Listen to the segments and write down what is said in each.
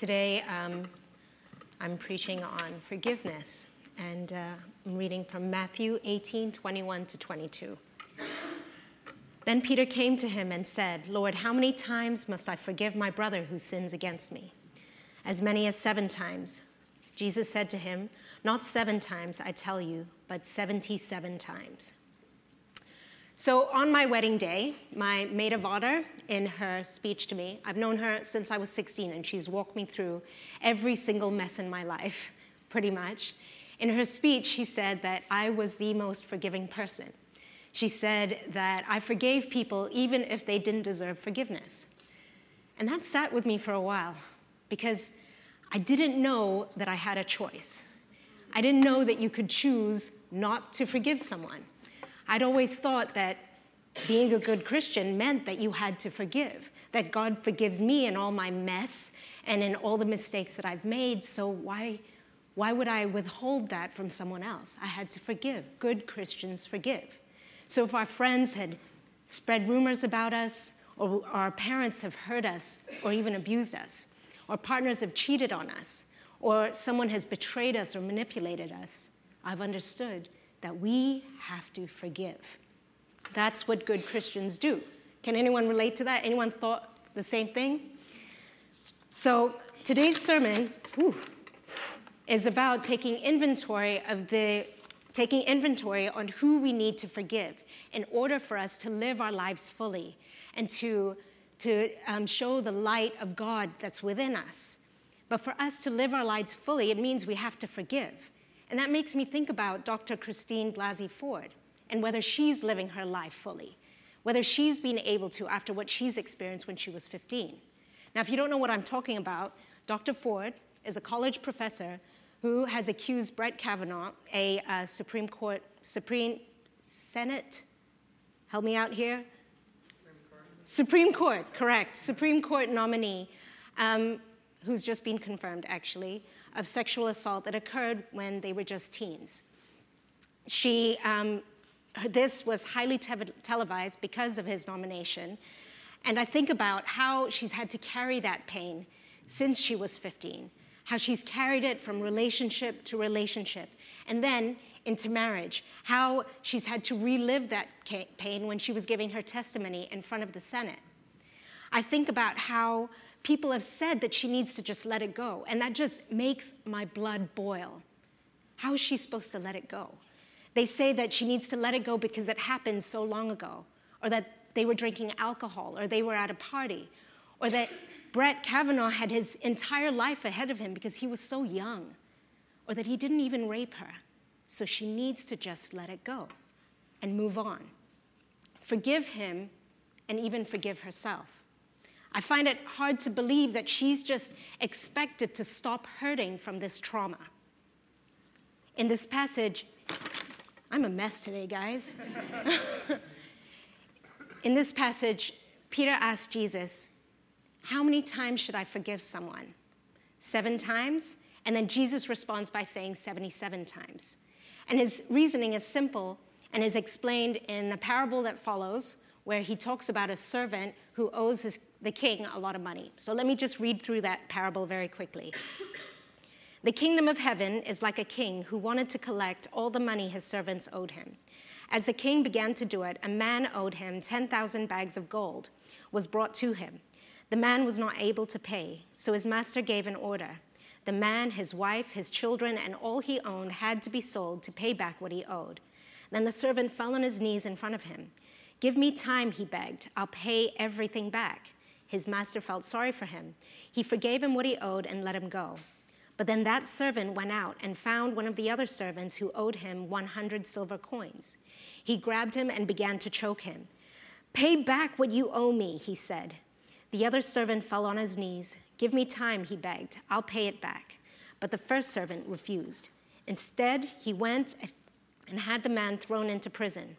Today, um, I'm preaching on forgiveness, and uh, I'm reading from Matthew 18 21 to 22. Then Peter came to him and said, Lord, how many times must I forgive my brother who sins against me? As many as seven times. Jesus said to him, Not seven times, I tell you, but 77 times. So on my wedding day, my maid of honor, in her speech to me, I've known her since I was 16, and she's walked me through every single mess in my life, pretty much. In her speech, she said that I was the most forgiving person. She said that I forgave people even if they didn't deserve forgiveness. And that sat with me for a while because I didn't know that I had a choice. I didn't know that you could choose not to forgive someone. I'd always thought that being a good Christian meant that you had to forgive, that God forgives me in all my mess and in all the mistakes that I've made, so why, why would I withhold that from someone else? I had to forgive. Good Christians forgive. So if our friends had spread rumors about us, or our parents have hurt us or even abused us, or partners have cheated on us, or someone has betrayed us or manipulated us, I've understood that we have to forgive. That's what good Christians do. Can anyone relate to that? Anyone thought the same thing? So today's sermon whew, is about taking inventory of the taking inventory on who we need to forgive in order for us to live our lives fully and to, to um, show the light of God that's within us. But for us to live our lives fully, it means we have to forgive. And that makes me think about Dr. Christine Blasey Ford and whether she's living her life fully, whether she's been able to after what she's experienced when she was 15. Now, if you don't know what I'm talking about, Dr. Ford is a college professor who has accused Brett Kavanaugh, a uh, Supreme Court, Supreme Senate, help me out here. Supreme Court, Supreme Court correct. Supreme Court nominee, um, who's just been confirmed actually, of sexual assault that occurred when they were just teens. She, um, this was highly te- televised because of his nomination. And I think about how she's had to carry that pain since she was 15, how she's carried it from relationship to relationship, and then into marriage, how she's had to relive that pain when she was giving her testimony in front of the Senate. I think about how people have said that she needs to just let it go. And that just makes my blood boil. How is she supposed to let it go? They say that she needs to let it go because it happened so long ago, or that they were drinking alcohol, or they were at a party, or that Brett Kavanaugh had his entire life ahead of him because he was so young, or that he didn't even rape her. So she needs to just let it go and move on. Forgive him and even forgive herself. I find it hard to believe that she's just expected to stop hurting from this trauma. In this passage, I'm a mess today, guys. In this passage, Peter asked Jesus, How many times should I forgive someone? Seven times? And then Jesus responds by saying 77 times. And his reasoning is simple and is explained in the parable that follows, where he talks about a servant who owes his the king a lot of money. So let me just read through that parable very quickly. The kingdom of heaven is like a king who wanted to collect all the money his servants owed him. As the king began to do it, a man owed him 10,000 bags of gold was brought to him. The man was not able to pay, so his master gave an order. The man, his wife, his children, and all he owned had to be sold to pay back what he owed. Then the servant fell on his knees in front of him. Give me time, he begged. I'll pay everything back. His master felt sorry for him. He forgave him what he owed and let him go. But then that servant went out and found one of the other servants who owed him 100 silver coins. He grabbed him and began to choke him. Pay back what you owe me, he said. The other servant fell on his knees. Give me time, he begged. I'll pay it back. But the first servant refused. Instead, he went and had the man thrown into prison.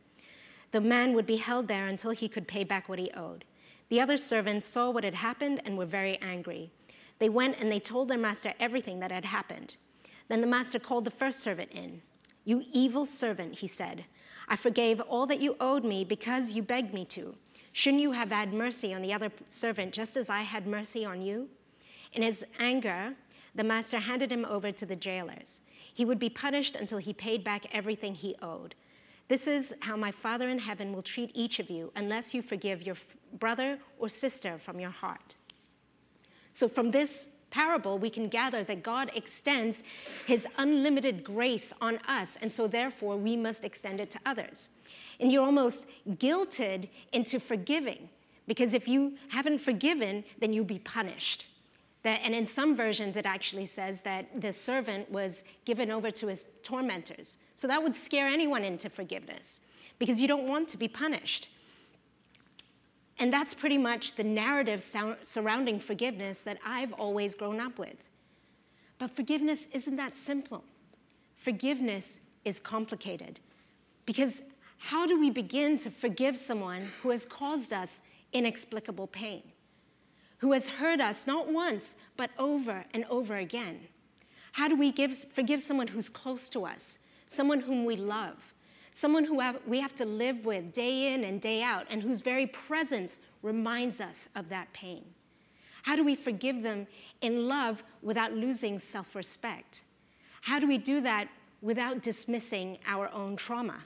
The man would be held there until he could pay back what he owed. The other servants saw what had happened and were very angry. They went and they told their master everything that had happened. Then the master called the first servant in. You evil servant, he said, I forgave all that you owed me because you begged me to. Shouldn't you have had mercy on the other servant just as I had mercy on you? In his anger, the master handed him over to the jailers. He would be punished until he paid back everything he owed. This is how my Father in heaven will treat each of you unless you forgive your brother or sister from your heart. So, from this parable, we can gather that God extends his unlimited grace on us, and so therefore we must extend it to others. And you're almost guilted into forgiving, because if you haven't forgiven, then you'll be punished. That, and in some versions, it actually says that the servant was given over to his tormentors. So that would scare anyone into forgiveness because you don't want to be punished. And that's pretty much the narrative surrounding forgiveness that I've always grown up with. But forgiveness isn't that simple. Forgiveness is complicated because how do we begin to forgive someone who has caused us inexplicable pain, who has hurt us not once, but over and over again? How do we give, forgive someone who's close to us, someone whom we love, someone who have, we have to live with day in and day out, and whose very presence reminds us of that pain? How do we forgive them in love without losing self respect? How do we do that without dismissing our own trauma?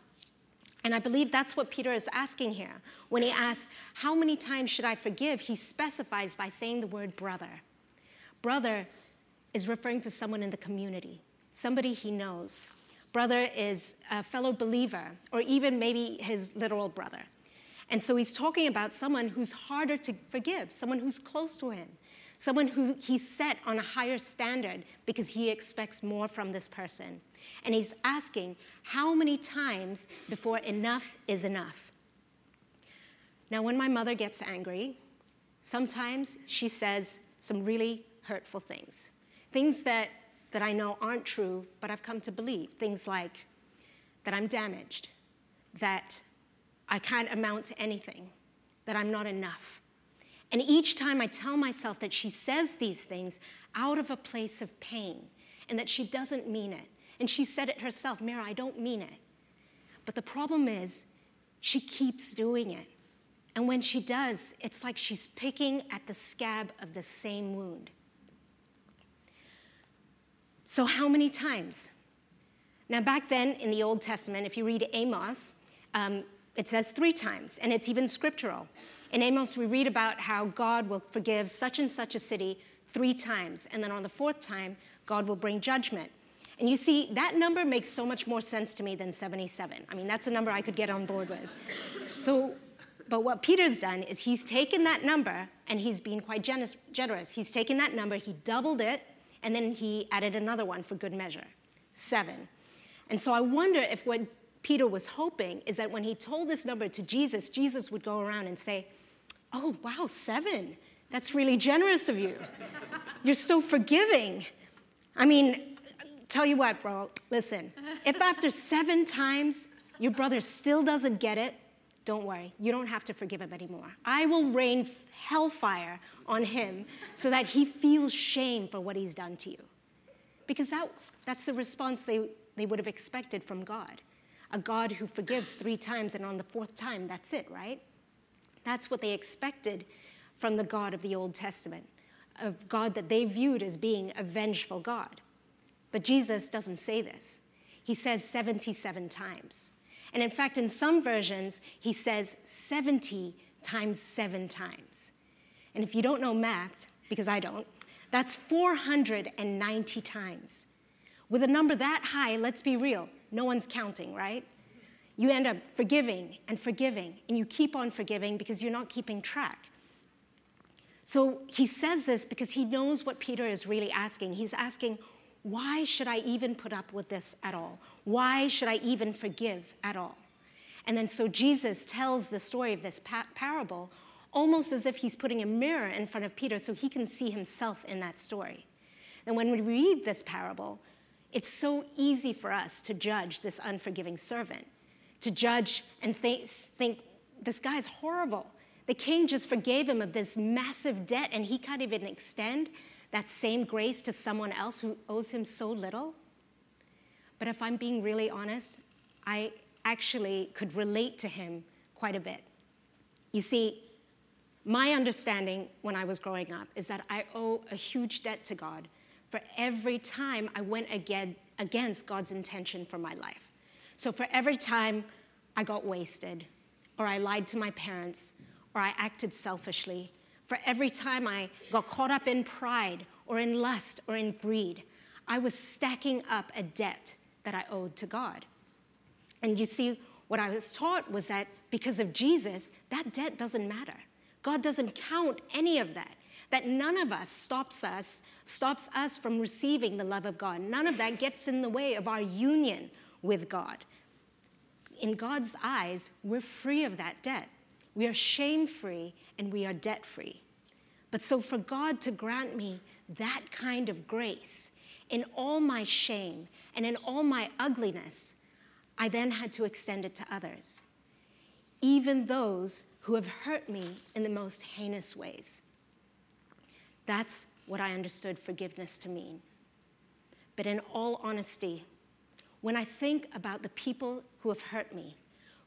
And I believe that's what Peter is asking here. When he asks, How many times should I forgive? he specifies by saying the word brother. Brother is referring to someone in the community, somebody he knows, brother is a fellow believer, or even maybe his literal brother. And so he's talking about someone who's harder to forgive, someone who's close to him, someone who he set on a higher standard because he expects more from this person. And he's asking, how many times before enough is enough? Now, when my mother gets angry, sometimes she says some really hurtful things, things that that I know aren't true, but I've come to believe. Things like that I'm damaged, that I can't amount to anything, that I'm not enough. And each time I tell myself that she says these things out of a place of pain and that she doesn't mean it. And she said it herself Mira, I don't mean it. But the problem is, she keeps doing it. And when she does, it's like she's picking at the scab of the same wound. So, how many times? Now, back then in the Old Testament, if you read Amos, um, it says three times, and it's even scriptural. In Amos, we read about how God will forgive such and such a city three times, and then on the fourth time, God will bring judgment. And you see, that number makes so much more sense to me than 77. I mean, that's a number I could get on board with. So, but what Peter's done is he's taken that number and he's been quite generous. He's taken that number, he doubled it, and then he added another one for good measure seven. And so I wonder if what Peter was hoping is that when he told this number to Jesus, Jesus would go around and say, Oh, wow, seven. That's really generous of you. You're so forgiving. I mean, tell you what, bro, listen, if after seven times your brother still doesn't get it, don't worry, you don't have to forgive him anymore. I will rain hellfire on him so that he feels shame for what he's done to you. Because that, that's the response they, they would have expected from God. A God who forgives three times, and on the fourth time, that's it, right? That's what they expected from the God of the Old Testament, a God that they viewed as being a vengeful God. But Jesus doesn't say this. He says 77 times. And in fact, in some versions, he says 70 times seven times. And if you don't know math, because I don't, that's 490 times. With a number that high, let's be real, no one's counting, right? You end up forgiving and forgiving, and you keep on forgiving because you're not keeping track. So he says this because he knows what Peter is really asking. He's asking, why should I even put up with this at all? Why should I even forgive at all? And then so Jesus tells the story of this parable almost as if he's putting a mirror in front of Peter so he can see himself in that story. And when we read this parable, it's so easy for us to judge this unforgiving servant, to judge and th- think, this guy's horrible. The king just forgave him of this massive debt, and he can't even extend that same grace to someone else who owes him so little? But if I'm being really honest, I actually could relate to him quite a bit. You see, My understanding when I was growing up is that I owe a huge debt to God for every time I went against God's intention for my life. So, for every time I got wasted, or I lied to my parents, or I acted selfishly, for every time I got caught up in pride, or in lust, or in greed, I was stacking up a debt that I owed to God. And you see, what I was taught was that because of Jesus, that debt doesn't matter. God doesn't count any of that. That none of us stops us, stops us from receiving the love of God. None of that gets in the way of our union with God. In God's eyes, we're free of that debt. We are shame free and we are debt free. But so for God to grant me that kind of grace in all my shame and in all my ugliness, I then had to extend it to others, even those who have hurt me in the most heinous ways. That's what I understood forgiveness to mean. But in all honesty, when I think about the people who have hurt me,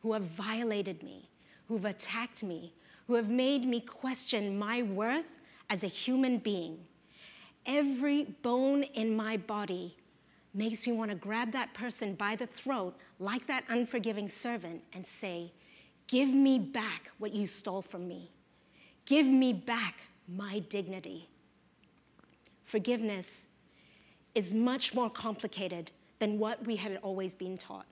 who have violated me, who have attacked me, who have made me question my worth as a human being, every bone in my body makes me want to grab that person by the throat, like that unforgiving servant, and say, Give me back what you stole from me. Give me back my dignity. Forgiveness is much more complicated than what we had always been taught.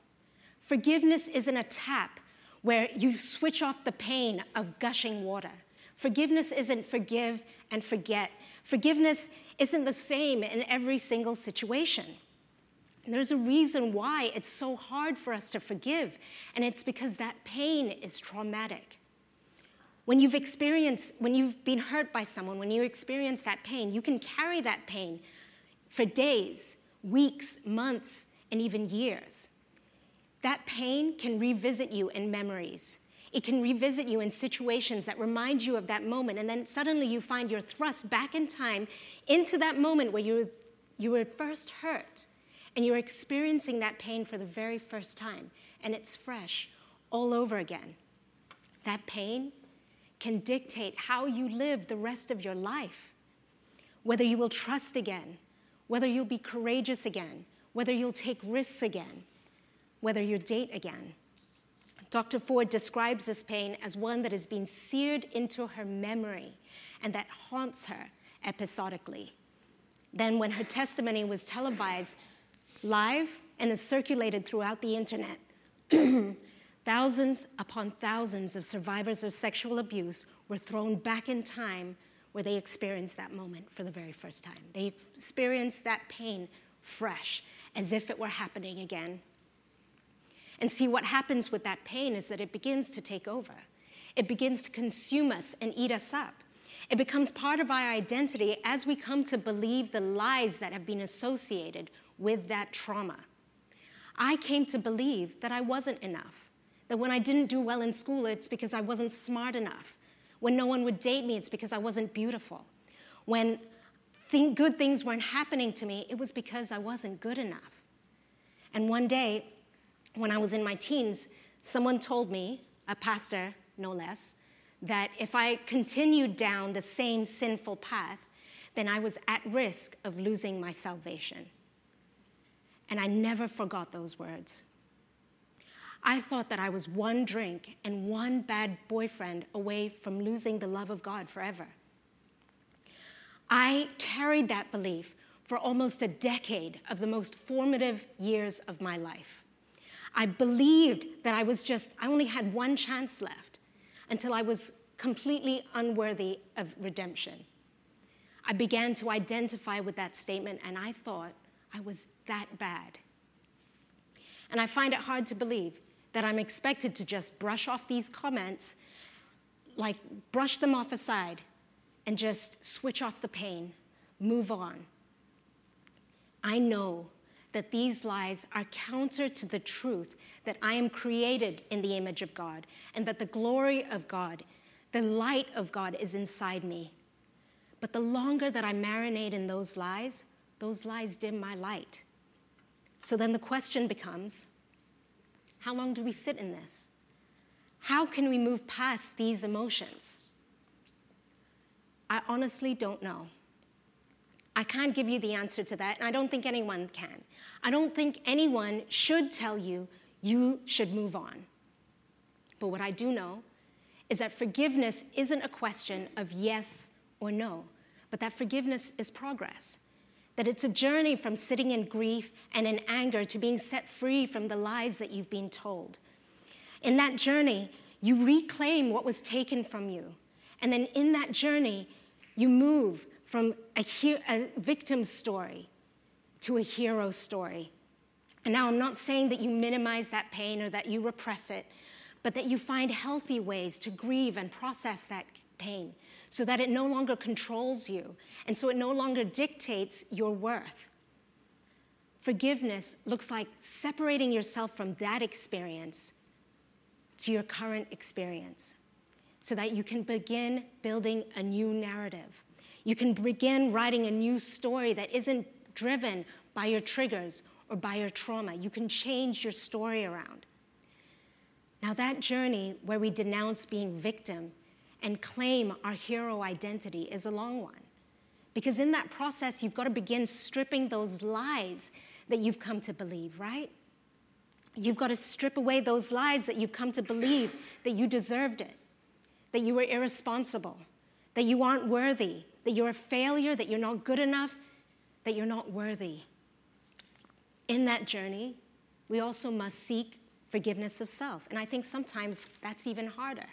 Forgiveness isn't a tap where you switch off the pain of gushing water. Forgiveness isn't forgive and forget. Forgiveness isn't the same in every single situation. And there's a reason why it's so hard for us to forgive, and it's because that pain is traumatic. When you've experienced, when you've been hurt by someone, when you experience that pain, you can carry that pain for days, weeks, months, and even years. That pain can revisit you in memories. It can revisit you in situations that remind you of that moment, and then suddenly you find you're thrust back in time into that moment where you, you were first hurt and you're experiencing that pain for the very first time, and it's fresh all over again. That pain can dictate how you live the rest of your life. Whether you will trust again, whether you'll be courageous again, whether you'll take risks again, whether you'll date again. Dr. Ford describes this pain as one that has been seared into her memory and that haunts her episodically. Then, when her testimony was televised, live and is circulated throughout the internet. thousands upon thousands of survivors of sexual abuse were thrown back in time where they experience that moment for the very first time. They experience that pain fresh, as if it were happening again. And see, what happens with that pain is that it begins to take over. It begins to consume us and eat us up. It becomes part of our identity as we come to believe the lies that have been associated with that trauma. I came to believe that I wasn't enough, that when I didn't do well in school, it's because I wasn't smart enough. When no one would date me, it's because I wasn't beautiful. When good things weren't happening to me, it was because I wasn't good enough. And one day, when I was in my teens, someone told me, a pastor no less, that if I continued down the same sinful path, then I was at risk of losing my salvation. And I never forgot those words. I thought that I was one drink and one bad boyfriend away from losing the love of God forever. I carried that belief for almost a decade of the most formative years of my life. I believed that I was just, I only had one chance left until I was completely unworthy of redemption. I began to identify with that statement, and I thought I was that bad. And I find it hard to believe that I'm expected to just brush off these comments, like brush them off aside, and just switch off the pain, move on. I know that these lies are counter to the truth that I am created in the image of God and that the glory of God, the light of God is inside me. But the longer that I marinate in those lies, those lies dim my light. So then the question becomes how long do we sit in this? How can we move past these emotions? I honestly don't know. I can't give you the answer to that, and I don't think anyone can. I don't think anyone should tell you you should move on. But what I do know is that forgiveness isn't a question of yes or no, but that forgiveness is progress. That it's a journey from sitting in grief and in anger to being set free from the lies that you've been told. In that journey, you reclaim what was taken from you. And then in that journey, you move from a, he- a victim's story to a hero story. And now I'm not saying that you minimize that pain or that you repress it, but that you find healthy ways to grieve and process that pain so that it no longer controls you and so it no longer dictates your worth. Forgiveness looks like separating yourself from that experience to your current experience so that you can begin building a new narrative. You can begin writing a new story that isn't driven by your triggers or by your trauma. You can change your story around. Now, that journey where we denounce being victim and claim our hero identity is a long one. Because in that process, you've got to begin stripping those lies that you've come to believe, right? You've got to strip away those lies that you've come to believe that you deserved it, that you were irresponsible, that you aren't worthy, that you're a failure, that you're not good enough, that you're not worthy. In that journey, we also must seek forgiveness of self. And I think sometimes that's even harder.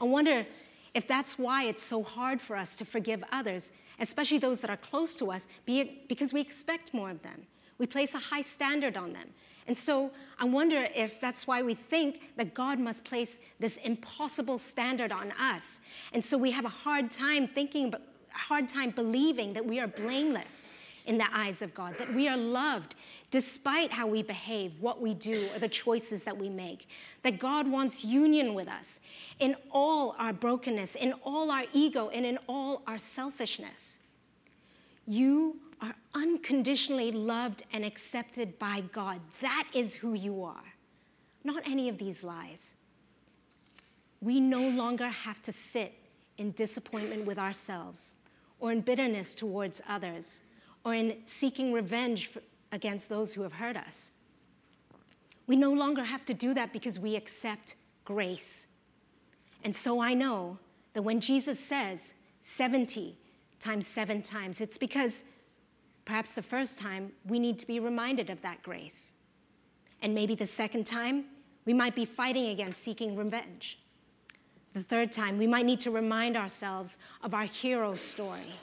I wonder if that's why it's so hard for us to forgive others, especially those that are close to us, because we expect more of them. We place a high standard on them. And so I wonder if that's why we think that God must place this impossible standard on us. And so we have a hard time thinking, a hard time believing that we are blameless in the eyes of God, that we are loved despite how we behave, what we do, or the choices that we make. That God wants union with us in all our brokenness, in all our ego, and in all our selfishness. You are unconditionally loved and accepted by God. That is who you are, not any of these lies. We no longer have to sit in disappointment with ourselves or in bitterness towards others or in seeking revenge against those who have hurt us. We no longer have to do that because we accept grace. And so I know that when Jesus says 70 times seven times, it's because perhaps the first time we need to be reminded of that grace. And maybe the second time, we might be fighting against seeking revenge. The third time, we might need to remind ourselves of our hero story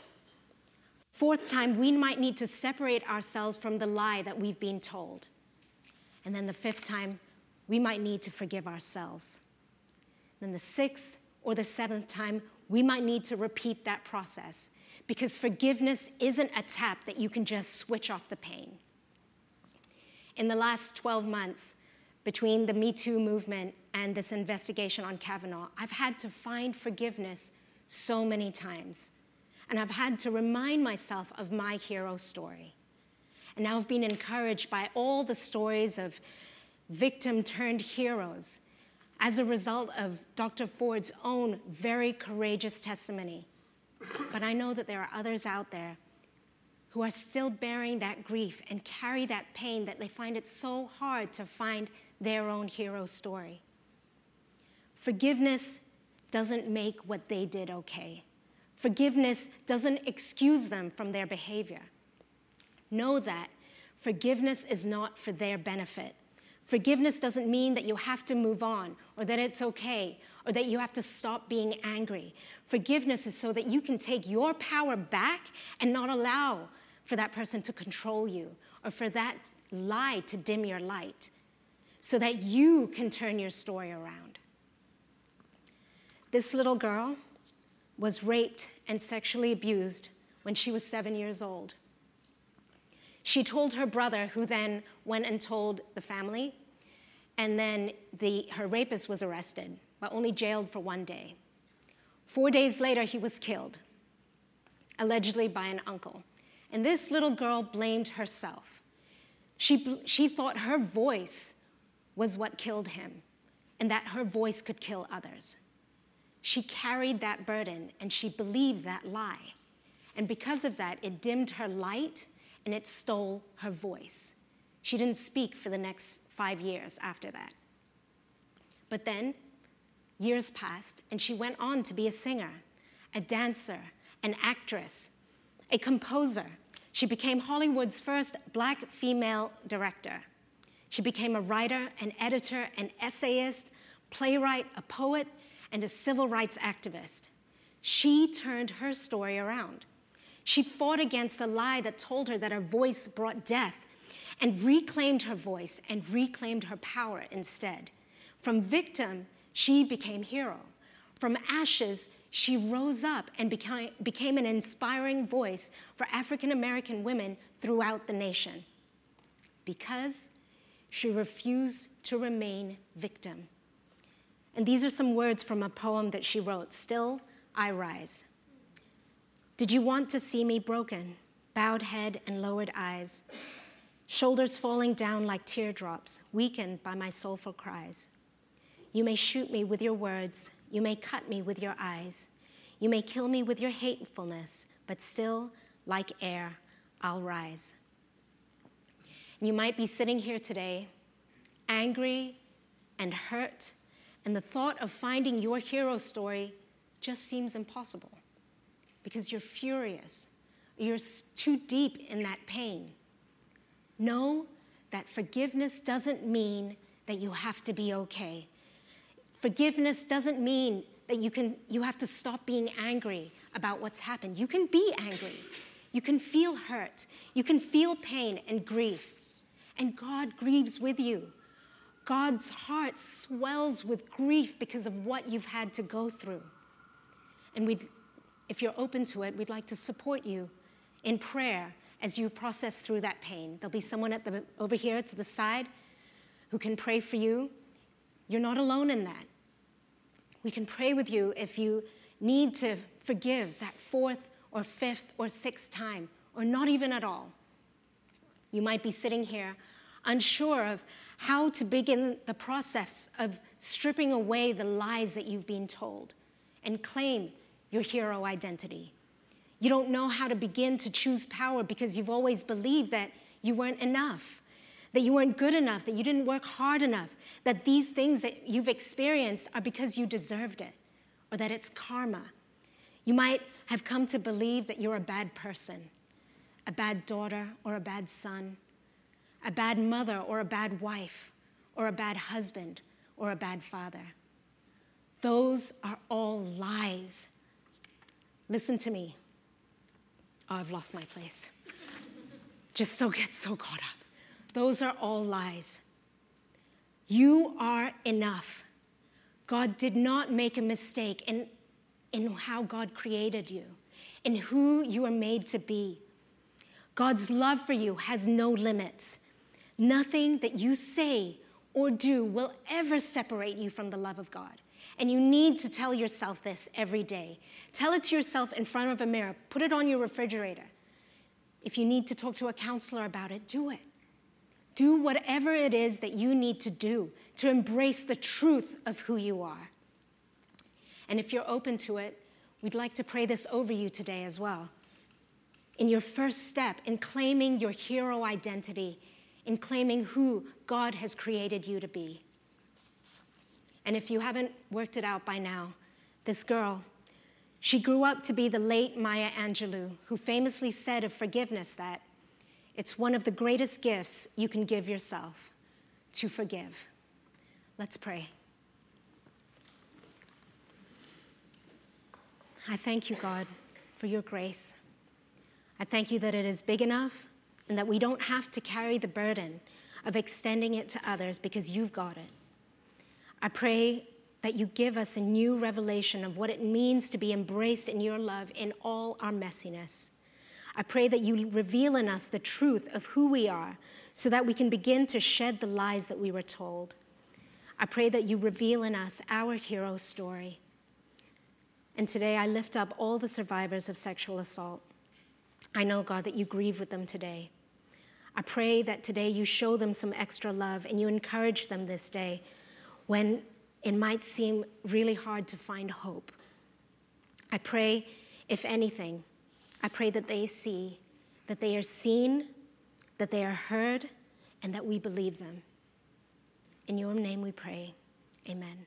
Fourth time, we might need to separate ourselves from the lie that we've been told. And then the fifth time, we might need to forgive ourselves. Then the sixth or the seventh time, we might need to repeat that process because forgiveness isn't a tap that you can just switch off the pain. In the last 12 months, between the Me Too movement and this investigation on Kavanaugh, I've had to find forgiveness so many times and I've had to remind myself of my hero story. And now I've been encouraged by all the stories of victim turned heroes as a result of Dr. Ford's own very courageous testimony. But I know that there are others out there who are still bearing that grief and carry that pain that they find it so hard to find their own hero story. Forgiveness doesn't make what they did okay. Forgiveness doesn't excuse them from their behavior. Know that forgiveness is not for their benefit. Forgiveness doesn't mean that you have to move on or that it's okay or that you have to stop being angry. Forgiveness is so that you can take your power back and not allow for that person to control you or for that lie to dim your light so that you can turn your story around. This little girl was raped and sexually abused when she was seven years old. She told her brother, who then went and told the family, and then the, her rapist was arrested, but only jailed for one day. Four days later, he was killed, allegedly by an uncle. And this little girl blamed herself. She, she thought her voice was what killed him, and that her voice could kill others. She carried that burden and she believed that lie. And because of that, it dimmed her light and it stole her voice. She didn't speak for the next five years after that. But then, years passed, and she went on to be a singer, a dancer, an actress, a composer. She became Hollywood's first black female director. She became a writer, an editor, an essayist, playwright, a poet, and a civil rights activist. She turned her story around. She fought against the lie that told her that her voice brought death and reclaimed her voice and reclaimed her power instead. From victim, she became hero. From ashes, she rose up and became, became an inspiring voice for African American women throughout the nation because she refused to remain victim. And these are some words from a poem that she wrote Still, I rise. Did you want to see me broken, bowed head and lowered eyes, shoulders falling down like teardrops, weakened by my soulful cries? You may shoot me with your words, you may cut me with your eyes, you may kill me with your hatefulness, but still, like air, I'll rise. You might be sitting here today, angry and hurt and the thought of finding your hero story just seems impossible because you're furious. You're too deep in that pain. Know that forgiveness doesn't mean that you have to be okay. Forgiveness doesn't mean that you, can, you have to stop being angry about what's happened. You can be angry. You can feel hurt. You can feel pain and grief. And God grieves with you. God's heart swells with grief because of what you've had to go through. And we'd, if you're open to it, we'd like to support you in prayer as you process through that pain. There'll be someone at the, over here to the side who can pray for you. You're not alone in that. We can pray with you if you need to forgive that fourth or fifth or sixth time, or not even at all. You might be sitting here unsure of how to begin the process of stripping away the lies that you've been told and claim your hero identity. You don't know how to begin to choose power because you've always believed that you weren't enough, that you weren't good enough, that you didn't work hard enough, that these things that you've experienced are because you deserved it, or that it's karma. You might have come to believe that you're a bad person, a bad daughter, or a bad son a bad mother or a bad wife or a bad husband or a bad father. Those are all lies. Listen to me. Oh, I've lost my place. Just so get so caught up. Those are all lies. You are enough. God did not make a mistake in, in how God created you, in who you are made to be. God's love for you has no limits. Nothing that you say or do will ever separate you from the love of God. And you need to tell yourself this every day. Tell it to yourself in front of a mirror. Put it on your refrigerator. If you need to talk to a counselor about it, do it. Do whatever it is that you need to do to embrace the truth of who you are. And if you're open to it, we'd like to pray this over you today as well. In your first step in claiming your hero identity in claiming who God has created you to be. And if you haven't worked it out by now, this girl, she grew up to be the late Maya Angelou, who famously said of forgiveness that it's one of the greatest gifts you can give yourself to forgive. Let's pray. I thank you, God, for your grace. I thank you that it is big enough and that we don't have to carry the burden of extending it to others because you've got it. I pray that you give us a new revelation of what it means to be embraced in your love in all our messiness. I pray that you reveal in us the truth of who we are so that we can begin to shed the lies that we were told. I pray that you reveal in us our hero story. And today I lift up all the survivors of sexual assault. I know, God, that you grieve with them today. I pray that today you show them some extra love and you encourage them this day when it might seem really hard to find hope. I pray, if anything, I pray that they see, that they are seen, that they are heard, and that we believe them. In your name we pray. Amen.